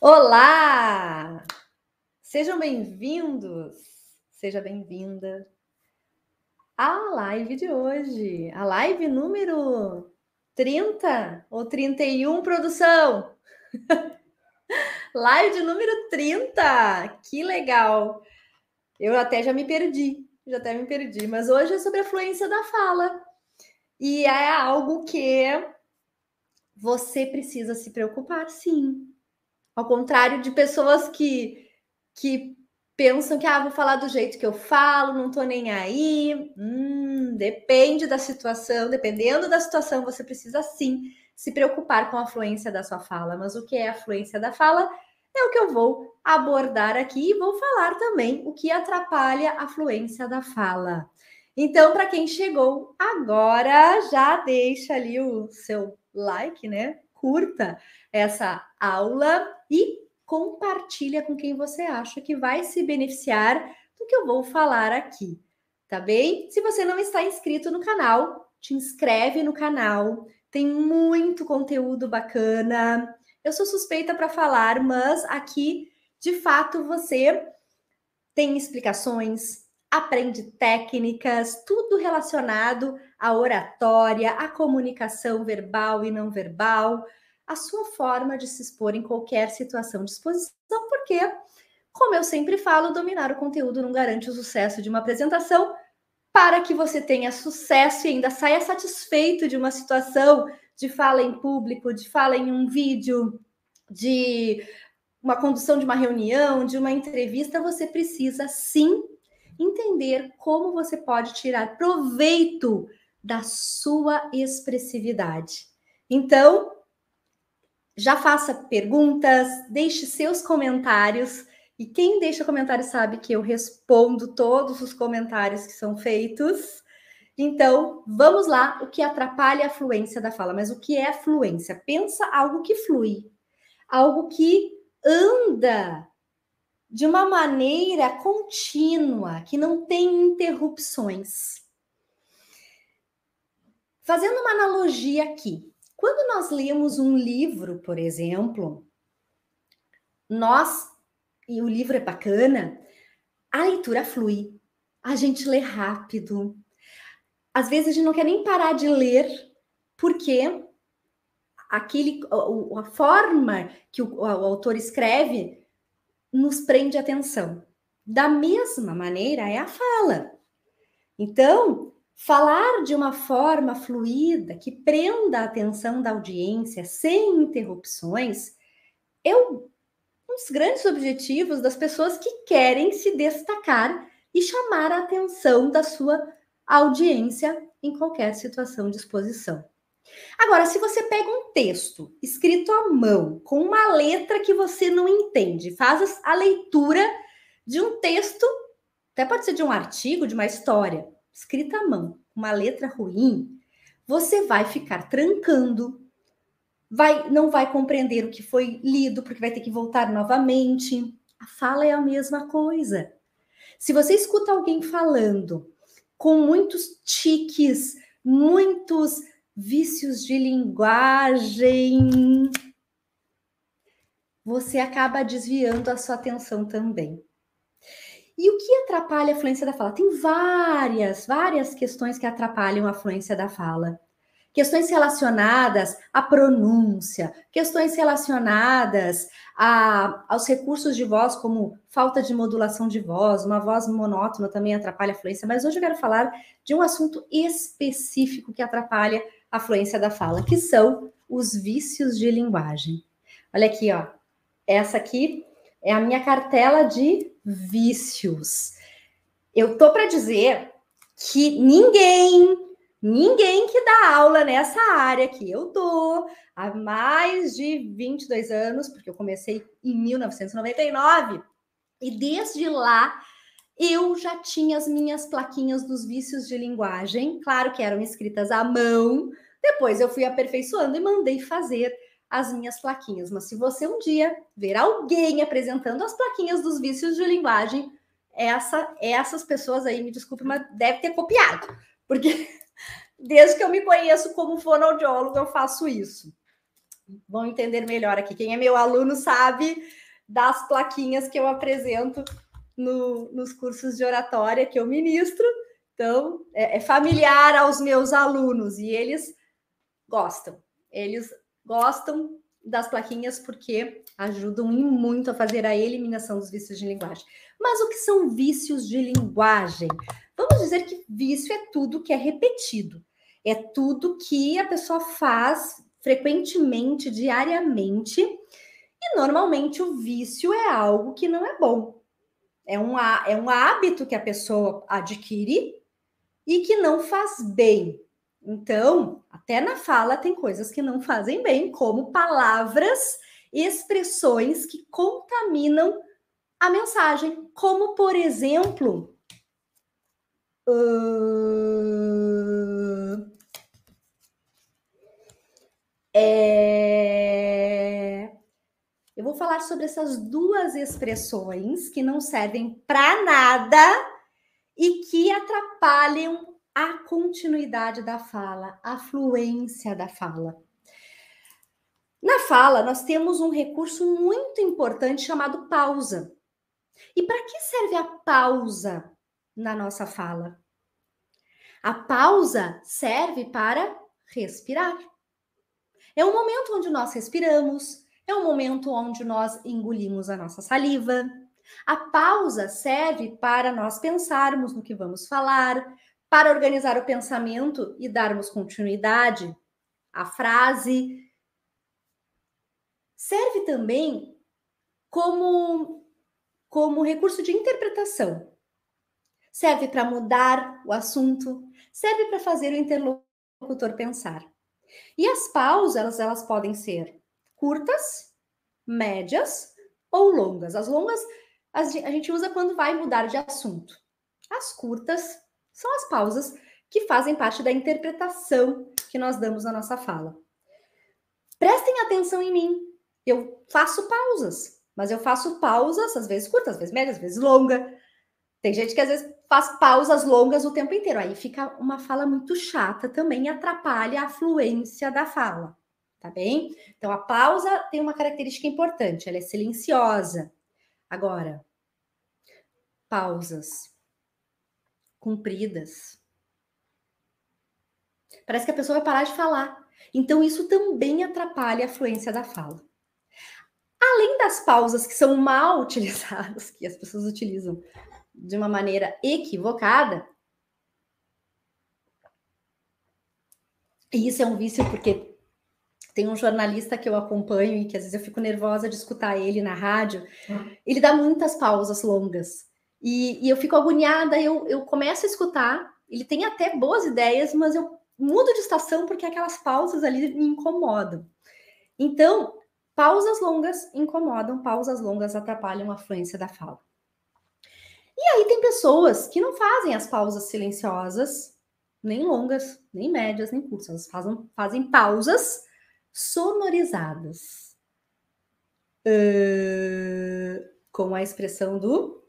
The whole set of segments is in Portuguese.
Olá! Sejam bem-vindos, seja bem-vinda à live de hoje, a live número 30 ou 31, produção? live de número 30, que legal! Eu até já me perdi, já até me perdi, mas hoje é sobre a fluência da fala e é algo que você precisa se preocupar, sim ao contrário de pessoas que, que pensam que ah, vou falar do jeito que eu falo, não tô nem aí. Hum, depende da situação, dependendo da situação, você precisa sim se preocupar com a fluência da sua fala. Mas o que é a fluência da fala? É o que eu vou abordar aqui e vou falar também o que atrapalha a fluência da fala. Então, para quem chegou agora, já deixa ali o seu like, né? Curta essa aula e compartilha com quem você acha que vai se beneficiar do que eu vou falar aqui, tá bem? Se você não está inscrito no canal, te inscreve no canal. Tem muito conteúdo bacana. Eu sou suspeita para falar, mas aqui, de fato, você tem explicações, aprende técnicas, tudo relacionado à oratória, à comunicação verbal e não verbal, a sua forma de se expor em qualquer situação de exposição, porque, como eu sempre falo, dominar o conteúdo não garante o sucesso de uma apresentação. Para que você tenha sucesso e ainda saia satisfeito de uma situação de fala em público, de fala em um vídeo, de uma condução de uma reunião, de uma entrevista, você precisa sim entender como você pode tirar proveito da sua expressividade. Então, já faça perguntas, deixe seus comentários. E quem deixa comentário sabe que eu respondo todos os comentários que são feitos. Então, vamos lá, o que atrapalha a fluência da fala. Mas o que é fluência? Pensa algo que flui, algo que anda de uma maneira contínua, que não tem interrupções. Fazendo uma analogia aqui, quando nós lemos um livro, por exemplo, nós, e o livro é bacana, a leitura flui, a gente lê rápido. Às vezes a gente não quer nem parar de ler, porque aquele, a forma que o, o autor escreve nos prende atenção. Da mesma maneira é a fala. Então, Falar de uma forma fluida que prenda a atenção da audiência sem interrupções é um dos grandes objetivos das pessoas que querem se destacar e chamar a atenção da sua audiência em qualquer situação de exposição. Agora, se você pega um texto escrito à mão, com uma letra que você não entende, faz a leitura de um texto, até pode ser de um artigo, de uma história, escrita à mão, uma letra ruim, você vai ficar trancando, vai não vai compreender o que foi lido, porque vai ter que voltar novamente. A fala é a mesma coisa. Se você escuta alguém falando com muitos tiques, muitos vícios de linguagem, você acaba desviando a sua atenção também. E o que atrapalha a fluência da fala? Tem várias, várias questões que atrapalham a fluência da fala. Questões relacionadas à pronúncia, questões relacionadas a, aos recursos de voz, como falta de modulação de voz, uma voz monótona também atrapalha a fluência, mas hoje eu quero falar de um assunto específico que atrapalha a fluência da fala, que são os vícios de linguagem. Olha aqui, ó. Essa aqui é a minha cartela de vícios. Eu tô para dizer que ninguém, ninguém que dá aula nessa área que eu dou há mais de 22 anos, porque eu comecei em 1999, e desde lá eu já tinha as minhas plaquinhas dos vícios de linguagem, claro que eram escritas à mão. Depois eu fui aperfeiçoando e mandei fazer as minhas plaquinhas. Mas se você um dia ver alguém apresentando as plaquinhas dos vícios de linguagem, essa, essas pessoas aí, me desculpe, mas deve ter copiado, porque desde que eu me conheço como fonoaudiólogo, eu faço isso. vão entender melhor aqui. Quem é meu aluno sabe das plaquinhas que eu apresento no, nos cursos de oratória que eu ministro. Então, é, é familiar aos meus alunos e eles gostam. Eles gostam das plaquinhas porque ajudam muito a fazer a eliminação dos vícios de linguagem. Mas o que são vícios de linguagem? Vamos dizer que vício é tudo que é repetido, é tudo que a pessoa faz frequentemente, diariamente, e normalmente o vício é algo que não é bom. É um, é um hábito que a pessoa adquire e que não faz bem. Então, até na fala tem coisas que não fazem bem, como palavras, expressões que contaminam a mensagem, como por exemplo, uh, é, eu vou falar sobre essas duas expressões que não servem para nada e que atrapalham a continuidade da fala, a fluência da fala. Na fala, nós temos um recurso muito importante chamado pausa. E para que serve a pausa na nossa fala? A pausa serve para respirar. É um momento onde nós respiramos, é um momento onde nós engolimos a nossa saliva. A pausa serve para nós pensarmos no que vamos falar, para organizar o pensamento e darmos continuidade à frase. Serve também como, como recurso de interpretação. Serve para mudar o assunto, serve para fazer o interlocutor pensar. E as pausas, elas, elas podem ser curtas, médias ou longas. As longas a gente usa quando vai mudar de assunto. As curtas são as pausas que fazem parte da interpretação que nós damos na nossa fala. Prestem atenção em mim. Eu faço pausas, mas eu faço pausas, às vezes curtas, às vezes médias, às vezes longa. Tem gente que às vezes faz pausas longas o tempo inteiro. Aí fica uma fala muito chata também atrapalha a fluência da fala. Tá bem? Então a pausa tem uma característica importante, ela é silenciosa. Agora, pausas compridas. Parece que a pessoa vai parar de falar. Então, isso também atrapalha a fluência da fala. Além das pausas que são mal utilizadas, que as pessoas utilizam de uma maneira equivocada, e isso é um vício porque tem um jornalista que eu acompanho e que às vezes eu fico nervosa de escutar ele na rádio, ele dá muitas pausas longas. E, e eu fico agoniada, eu, eu começo a escutar, ele tem até boas ideias, mas eu mudo de estação porque aquelas pausas ali me incomodam. Então, pausas longas incomodam, pausas longas atrapalham a fluência da fala. E aí tem pessoas que não fazem as pausas silenciosas, nem longas, nem médias, nem curtas, elas fazem, fazem pausas sonorizadas. Uh, com a expressão do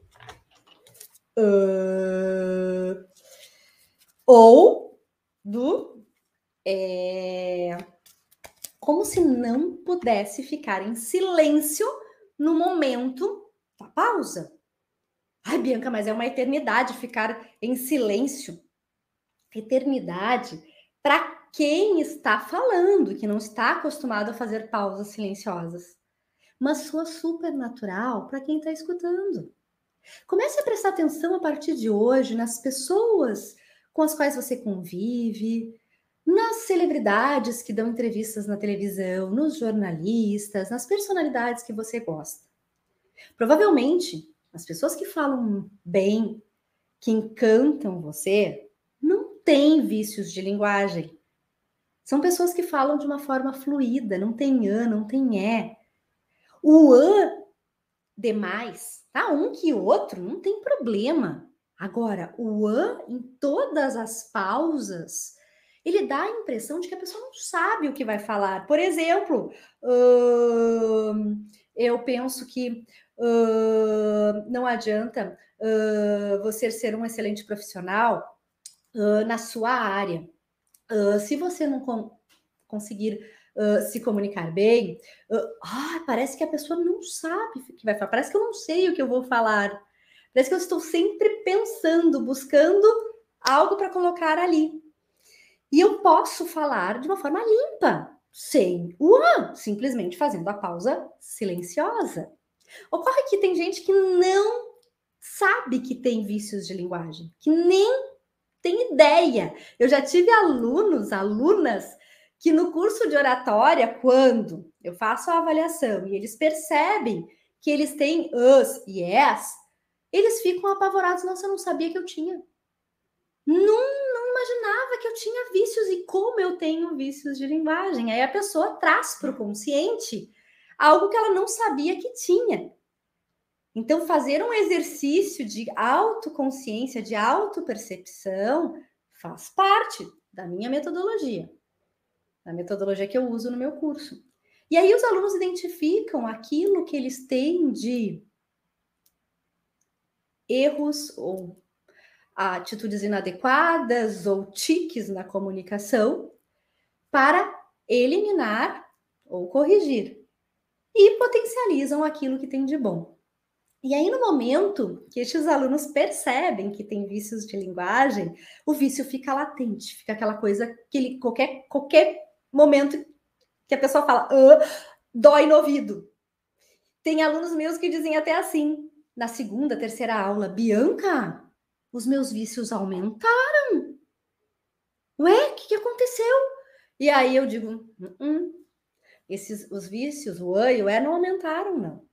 Uh, ou do. É, como se não pudesse ficar em silêncio no momento da pausa. Ai, Bianca, mas é uma eternidade ficar em silêncio. Eternidade para quem está falando, que não está acostumado a fazer pausas silenciosas. Mas sua super natural para quem está escutando. Comece a prestar atenção a partir de hoje nas pessoas com as quais você convive, nas celebridades que dão entrevistas na televisão, nos jornalistas, nas personalidades que você gosta. Provavelmente, as pessoas que falam bem, que encantam você, não têm vícios de linguagem. São pessoas que falam de uma forma fluida, não tem an, não tem é. O an demais, tá? Um que outro, não tem problema. Agora, o an em todas as pausas, ele dá a impressão de que a pessoa não sabe o que vai falar. Por exemplo, uh, eu penso que uh, não adianta uh, você ser um excelente profissional na sua área. se você não con conseguir uh, se comunicar bem, uh, ah, parece que a pessoa não sabe o que vai falar, parece que eu não sei o que eu vou falar, parece que eu estou sempre pensando, buscando algo para colocar ali. E eu posso falar de uma forma limpa, sem o ah, simplesmente fazendo a pausa silenciosa. Ocorre que tem gente que não sabe que tem vícios de linguagem, que nem tem ideia. Eu já tive alunos, alunas, que no curso de oratória, quando eu faço a avaliação e eles percebem que eles têm us e yes, eles ficam apavorados. Nossa, eu não sabia que eu tinha. Não, não imaginava que eu tinha vícios e como eu tenho vícios de linguagem. Aí a pessoa traz para o consciente algo que ela não sabia que tinha. Então, fazer um exercício de autoconsciência, de autopercepção, faz parte da minha metodologia, da metodologia que eu uso no meu curso. E aí os alunos identificam aquilo que eles têm de erros ou atitudes inadequadas ou tiques na comunicação para eliminar ou corrigir e potencializam aquilo que tem de bom. E aí, no momento que estes alunos percebem que tem vícios de linguagem, o vício fica latente, fica aquela coisa que ele, qualquer, qualquer momento que a pessoa fala, ah, dói no ouvido. Tem alunos meus que dizem até assim, na segunda, terceira aula, Bianca, os meus vícios aumentaram. Ué, o que, que, aconteceu? E aí eu digo, hum, hum, esses, os vícios, o oi, o é, não aumentaram, não.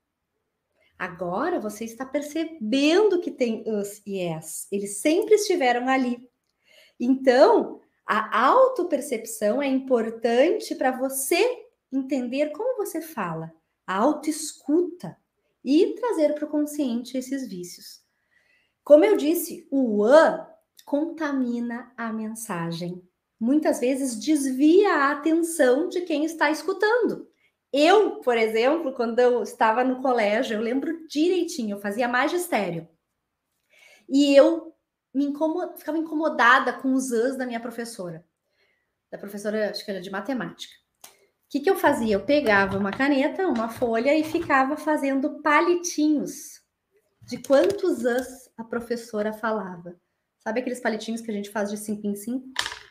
Agora você está percebendo que tem us e es. Eles sempre estiveram ali. Então, a autopercepção é importante para você entender como você fala, a autoescuta e trazer para o consciente esses vícios. Como eu disse, o an contamina a mensagem. Muitas vezes desvia a atenção de quem está escutando. Eu, por exemplo, quando eu estava no colégio, eu lembro direitinho, eu fazia magistério. E eu me incomod... ficava incomodada com os ãs da minha professora. Da professora, acho que era de matemática. O que, que eu fazia? Eu pegava uma caneta, uma folha e ficava fazendo palitinhos de quantos ãs a professora falava. Sabe aqueles palitinhos que a gente faz de 5 em 5?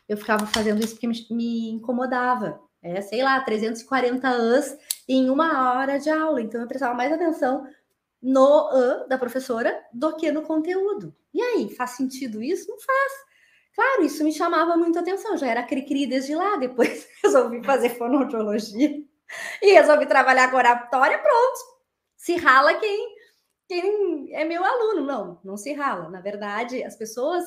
Eu ficava fazendo isso porque me incomodava é, sei lá, 340 ANs em uma hora de aula. Então eu prestava mais atenção no AN da professora do que no conteúdo. E aí, faz sentido isso? Não faz. Claro, isso me chamava muito atenção, já era cri-cri desde lá. Depois resolvi fazer fonoaudiologia e resolvi trabalhar com oratória, pronto. Se rala quem, quem é meu aluno. Não, não se rala. Na verdade, as pessoas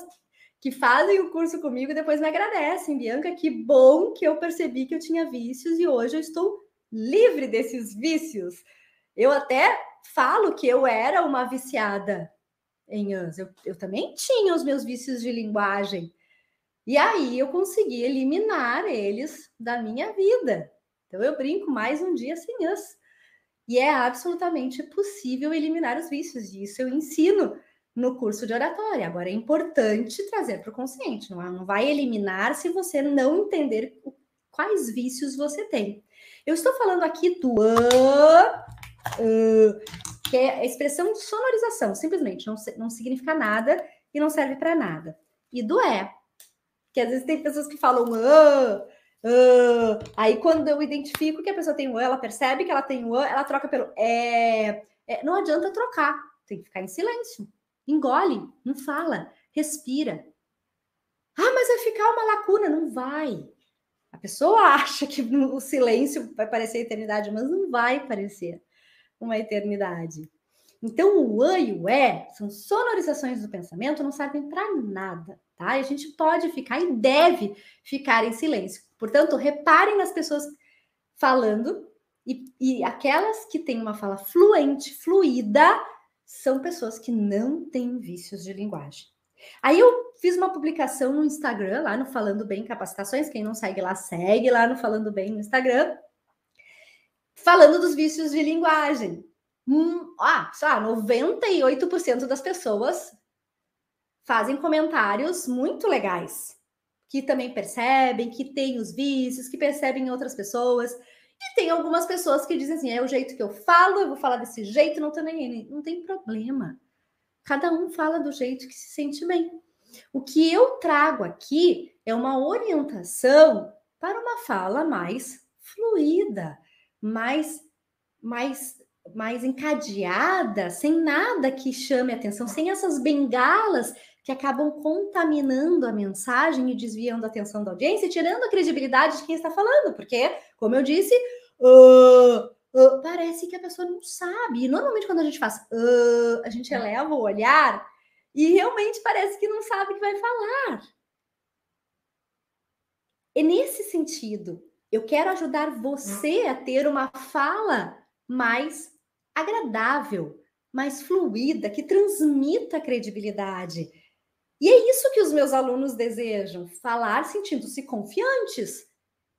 que fazem o curso comigo depois me agradecem. Bianca, que bom que eu percebi que eu tinha vícios e hoje eu estou livre desses vícios. Eu até falo que eu era uma viciada em ANS. Eu, eu também tinha os meus vícios de linguagem. E aí eu consegui eliminar eles da minha vida. Então eu brinco mais um dia sem ANS. E é absolutamente possível eliminar os vícios. E isso eu ensino no curso de oratória. Agora é importante trazer para o consciente, não, é? não vai eliminar se você não entender quais vícios você tem. Eu estou falando aqui do uh, que é a expressão de sonorização, simplesmente não, não significa nada e não serve para nada. E do é, que às vezes tem pessoas que falam uh, uh, aí quando eu identifico que a pessoa tem o ela percebe que ela tem o ela troca pelo é, é, não adianta trocar, tem que ficar em silêncio. Engole, não fala, respira. Ah, mas vai ficar uma lacuna. Não vai. A pessoa acha que o silêncio vai parecer eternidade, mas não vai parecer uma eternidade. Então, o ã e o é são sonorizações do pensamento, não servem para nada, tá? E a gente pode ficar e deve ficar em silêncio. Portanto, reparem nas pessoas falando e, e aquelas que têm uma fala fluente, fluida, são pessoas que não têm vícios de linguagem. Aí eu fiz uma publicação no Instagram, lá no Falando Bem Capacitações. Quem não segue lá, segue lá no Falando Bem no Instagram. Falando dos vícios de linguagem. Hum, ah, só 98% das pessoas fazem comentários muito legais. que também percebem, que têm os vícios, que percebem outras pessoas. E tem algumas pessoas que dizem assim: é o jeito que eu falo, eu vou falar desse jeito, não tô nem Não tem problema. Cada um fala do jeito que se sente bem. O que eu trago aqui é uma orientação para uma fala mais fluida, mais mais mais encadeada, sem nada que chame atenção, sem essas bengalas que acabam contaminando a mensagem e desviando a atenção da audiência, e tirando a credibilidade de quem está falando, porque, como eu disse, uh, uh, parece que a pessoa não sabe. E normalmente quando a gente faz, uh, a gente eleva o olhar e realmente parece que não sabe o que vai falar. E nesse sentido, eu quero ajudar você a ter uma fala mais agradável, mais fluida, que transmita credibilidade. E é isso que os meus alunos desejam: falar sentindo-se confiantes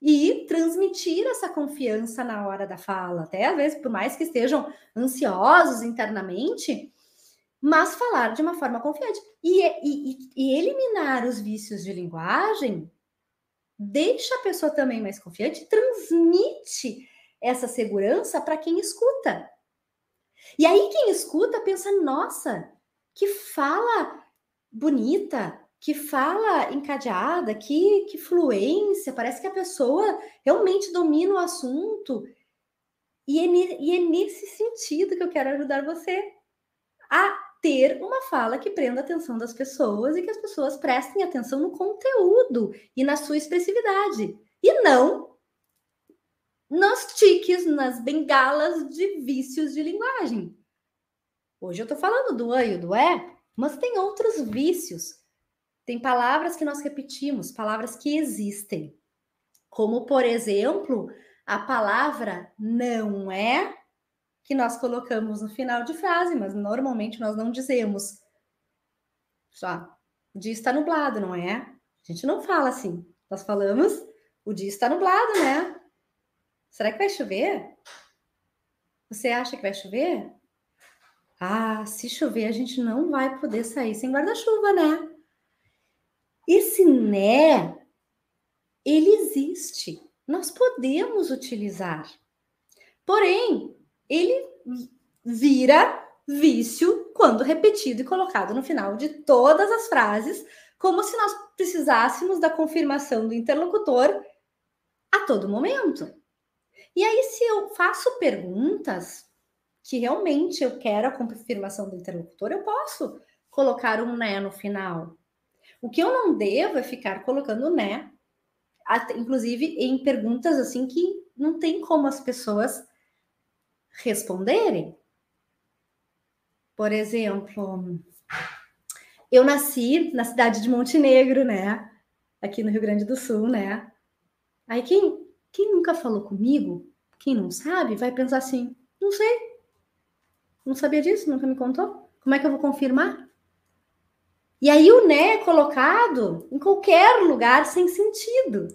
e transmitir essa confiança na hora da fala, até às vezes, por mais que estejam ansiosos internamente, mas falar de uma forma confiante. E, e, e eliminar os vícios de linguagem deixa a pessoa também mais confiante, transmite essa segurança para quem escuta. E aí quem escuta pensa, nossa, que fala bonita, que fala encadeada, que, que fluência, parece que a pessoa realmente domina o assunto. E é, e é nesse sentido que eu quero ajudar você a ter uma fala que prenda a atenção das pessoas e que as pessoas prestem atenção no conteúdo e na sua expressividade. E não nos tiques, nas bengalas de vícios de linguagem. Hoje eu estou falando do ã e do é, mas tem outros vícios. Tem palavras que nós repetimos, palavras que existem. Como, por exemplo, a palavra não é, que nós colocamos no final de frase, mas normalmente nós não dizemos. Só, o dia está nublado, não é? A gente não fala assim. Nós falamos, o dia está nublado, né? Será que vai chover? Você acha que vai chover? Ah, se chover, a gente não vai poder sair sem guarda-chuva, né? Esse né, ele existe. Nós podemos utilizar. Porém, ele vira vício quando repetido e colocado no final de todas as frases, como se nós precisássemos da confirmação do interlocutor a todo momento. E aí, se eu faço perguntas que realmente eu quero a confirmação do interlocutor, eu posso colocar um né no final. O que eu não devo é ficar colocando né, inclusive em perguntas assim que não tem como as pessoas responderem. Por exemplo, eu nasci na cidade de Montenegro, né? Aqui no Rio Grande do Sul, né? Aí quem quem nunca falou comigo, quem não sabe, vai pensar assim: não sei. Não sabia disso, nunca me contou. Como é que eu vou confirmar? E aí o né é colocado em qualquer lugar sem sentido.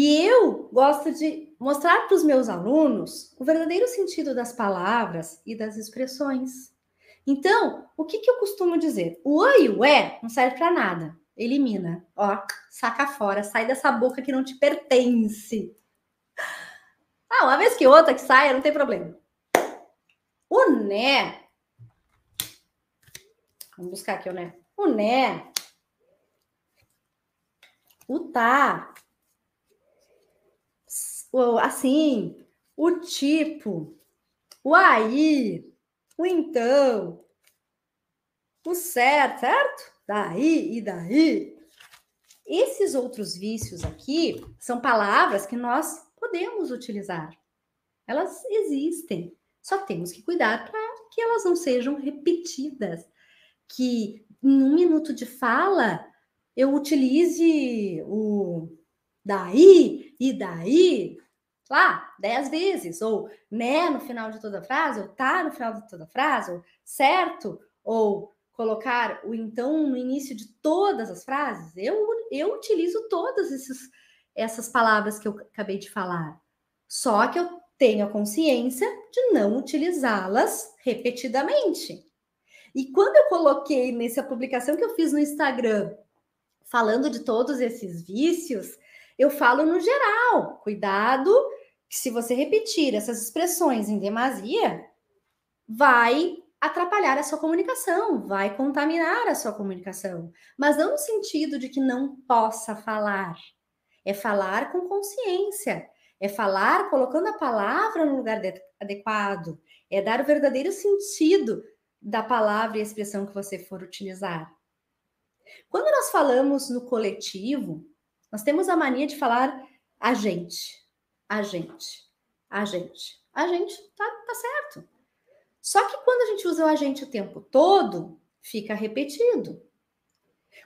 E eu gosto de mostrar para os meus alunos o verdadeiro sentido das palavras e das expressões. Então, o que, que eu costumo dizer? O oi e o é não serve para nada. Elimina. Ó, saca fora, sai dessa boca que não te pertence. Ah, uma vez que outra que saia, não tem problema. O né. Vamos buscar aqui o né. O né. O tá. O assim. O tipo. O aí. O então. O certo, certo? daí e daí. Esses outros vícios aqui são palavras que nós podemos utilizar. Elas existem. Só temos que cuidar para que elas não sejam repetidas. Que em um minuto de fala eu utilize o daí e daí lá dez vezes, ou né no final de toda frase, ou tá no final de toda frase, ou certo, ou colocar o então no início de todas as frases, eu, eu utilizo todas esses, essas palavras que eu acabei de falar. Só que eu tenho a consciência de não utilizá-las repetidamente. E quando eu coloquei nessa publicação que eu fiz no Instagram, falando de todos esses vícios, eu falo no geral. Cuidado, que se você repetir essas expressões em demasia, vai atrapalhar a sua comunicação, vai contaminar a sua comunicação. Mas não no sentido de que não possa falar. É falar com consciência. É falar colocando a palavra no lugar adequado. É dar o verdadeiro sentido da palavra e expressão que você for utilizar. Quando nós falamos no coletivo, nós temos a mania de falar a gente, a gente, a gente. A gente tá, tá certo. Só que quando a gente usa o a gente o tempo todo, fica repetido.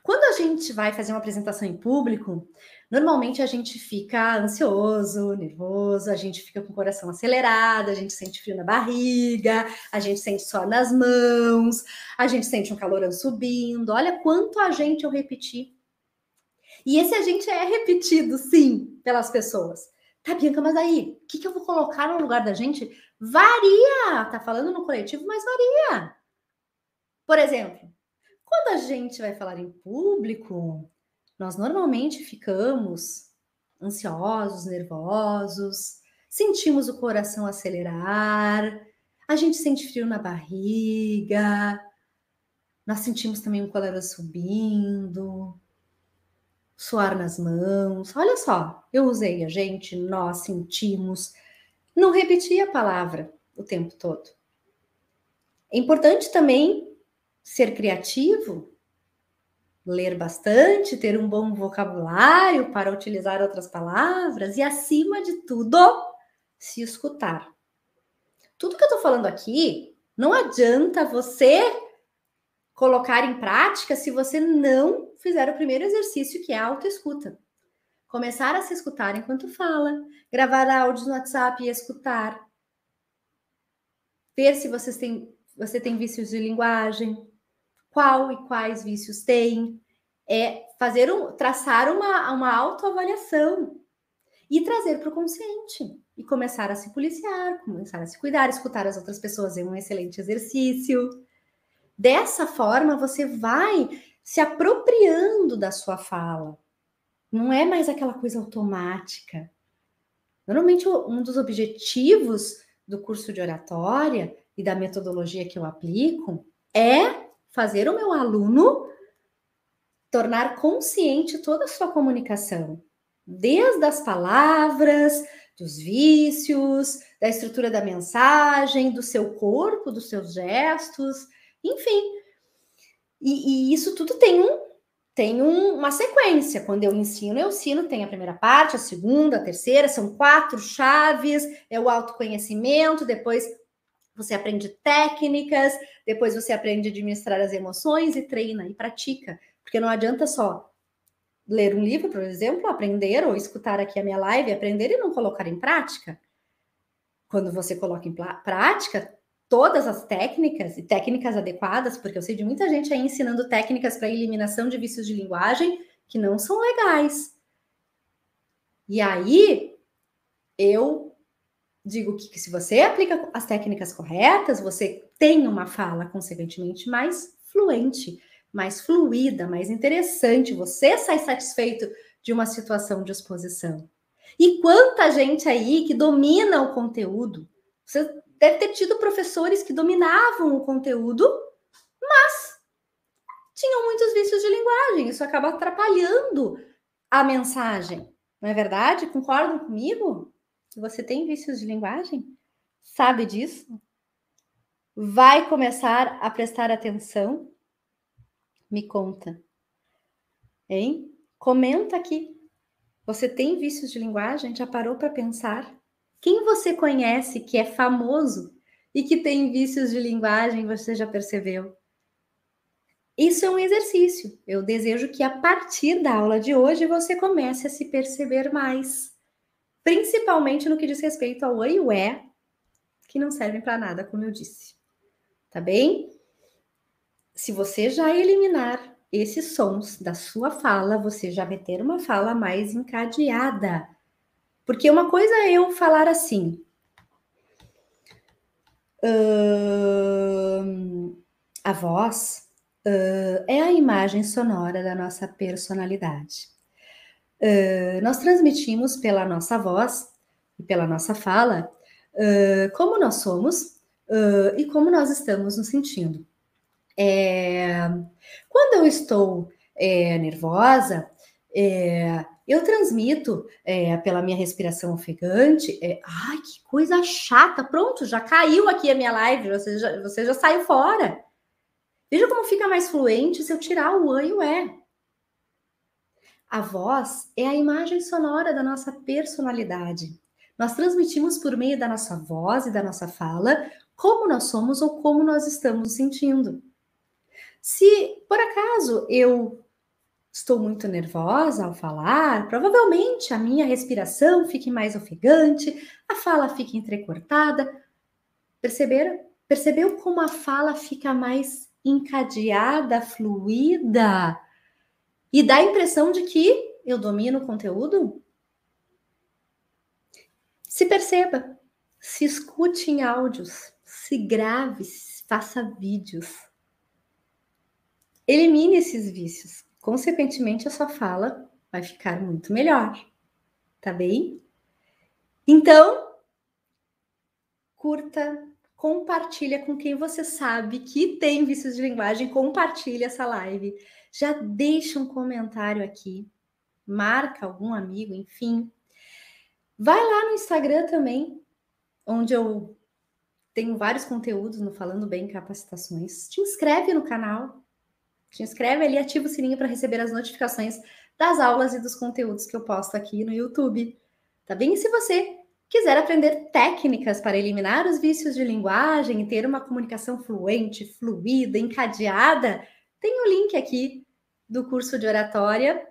Quando a gente vai fazer uma apresentação em público, normalmente a gente fica ansioso, nervoso, a gente fica com o coração acelerado, a gente sente frio na barriga, a gente sente suor nas mãos, a gente sente um calorão subindo. Olha quanto a gente eu repeti. E esse a gente é repetido, sim, pelas pessoas. Tá, Bianca, mas aí, o que, que eu vou colocar no lugar da gente? Varia! Tá falando no coletivo, mas varia. Por exemplo, quando a gente vai falar em público, nós normalmente ficamos ansiosos, nervosos, sentimos o coração acelerar, a gente sente frio na barriga, nós sentimos também o colesterol subindo, suar nas mãos. Olha só, eu usei a gente, nós sentimos, não repeti a palavra o tempo todo. É importante também ser criativo, ler bastante, ter um bom vocabulário para utilizar outras palavras e, acima de tudo, se escutar. Tudo que eu estou falando aqui não adianta você colocar em prática se você não fizer o primeiro exercício, que é a autoescuta. Começar a se escutar enquanto fala, gravar áudios no WhatsApp e escutar. Ver se vocês têm, você tem vícios de linguagem, qual e quais vícios tem, é fazer um, traçar uma, uma autoavaliação e trazer para o consciente e começar a se policiar, começar a se cuidar, escutar as outras pessoas é um excelente exercício. Dessa forma, você vai se apropriando da sua fala. Não é mais aquela coisa automática. Normalmente, um dos objetivos do curso de oratória e da metodologia que eu aplico é fazer o meu aluno tornar consciente toda a sua comunicação, desde as palavras, dos vícios, da estrutura da mensagem, do seu corpo, dos seus gestos, enfim. E, e isso tudo tem um tem um, uma sequência. Quando eu ensino, eu ensino, tem a primeira parte, a segunda, a terceira, são quatro chaves, é o autoconhecimento, depois você aprende técnicas, depois você aprende a administrar as emoções e treina e pratica. Porque não adianta só ler um livro, por exemplo, aprender ou escutar aqui a minha live, aprender e não colocar em prática. Quando você coloca em prática todas as técnicas e técnicas adequadas, porque eu sei de muita gente aí ensinando técnicas para eliminação de vícios de linguagem que não são legais. E aí eu digo que, que, se você aplica as técnicas corretas, você tem uma fala, consequentemente, mais fluente, mais fluida, mais interessante. Você sai satisfeito de uma situação de exposição. E quanta gente aí que domina o conteúdo. Você deve ter tido professores que dominavam o conteúdo, mas tinham muitos vícios de linguagem. Isso acaba atrapalhando a mensagem. Não é verdade? Concordam comigo? Você tem vícios de linguagem? Sabe disso? Vai começar a prestar atenção? Me conta. Hein? Comenta aqui. Você tem vícios de linguagem? Já parou para pensar? Quem você conhece que é famoso e que tem vícios de linguagem, você já percebeu? Isso é um exercício. Eu desejo que a partir da aula de hoje você comece a se perceber mais principalmente no que diz respeito ao oi e o é, que não servem para nada, como eu disse. Tá bem? Se você já eliminar esses sons da sua fala, você já vai ter uma fala mais encadeada. Porque uma coisa é eu falar assim. Hum, a voz uh, é a imagem sonora da nossa personalidade. Uh, nós transmitimos pela nossa voz e pela nossa fala uh, como nós somos e como nós estamos nos sentindo. É, quando eu estou é, nervosa, é, eu transmito é, pela minha respiração ofegante. É, ai, que coisa chata! Pronto, já caiu aqui a minha live, você já, você já saiu fora. Veja como fica mais fluente se eu tirar o ã e o é. A voz é a imagem sonora da nossa personalidade. Nós transmitimos por meio da nossa voz e da nossa fala como nós somos ou como nós estamos sentindo. Se por acaso eu estou muito nervosa ao falar, provavelmente a minha respiração fique mais ofegante, a fala fique entrecortada. Perceberam? Percebeu como a fala fica mais encadeada, fluida e dá a impressão de que eu domino o conteúdo? Se perceba, se escute em áudios, se grave, faça vídeos. Elimine esses vícios consequentemente a sua fala vai ficar muito melhor, tá bem? Então, curta, compartilha com quem você sabe que tem vícios de linguagem, compartilha essa live. Já deixa um comentário aqui, marca algum amigo, enfim. Vai lá no Instagram também, onde eu tenho vários conteúdos no Falando Bem Capacitações. Te inscreve no canal, te inscreve ali, ativa o sininho para receber as notificações das aulas e dos conteúdos que eu posto aqui no YouTube. Tá bem? E se você quiser aprender técnicas para eliminar os vícios de linguagem e ter uma comunicação fluente, fluida, encadeada, tem o um link aqui do curso de oratória.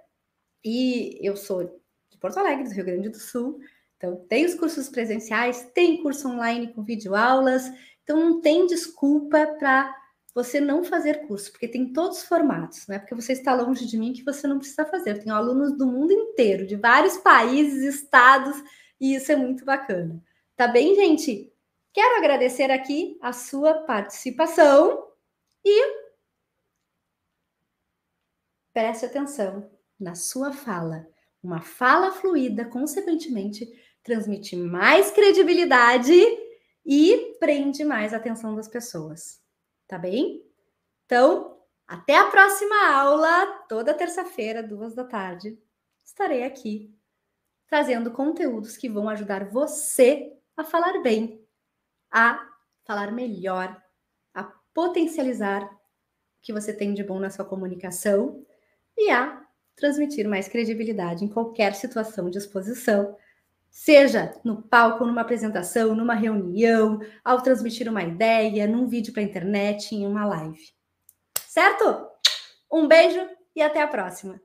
E eu sou de Porto Alegre, do Rio Grande do Sul. Então, tem os cursos presenciais, tem curso online com videoaulas. Então, não tem desculpa para você não fazer curso, porque tem todos os formatos, não é porque você está longe de mim que você não precisa fazer. Tenho alunos do mundo inteiro, de vários países, estados, e isso é muito bacana. Tá bem, gente? Quero agradecer aqui a sua participação e preste atenção na sua fala. Uma fala fluida, consequentemente, transmite mais credibilidade e prende mais a atenção das pessoas tá bem? Então, até a próxima aula, toda terça-feira, duas da tarde, estarei aqui trazendo conteúdos que vão ajudar você a falar bem, a falar melhor, a potencializar o que você tem de bom na sua comunicação e a transmitir mais credibilidade em qualquer situação de exposição Seja no palco, numa apresentação, numa reunião, ao transmitir uma ideia, num vídeo para a internet, em uma live. Certo? Um beijo e até a próxima!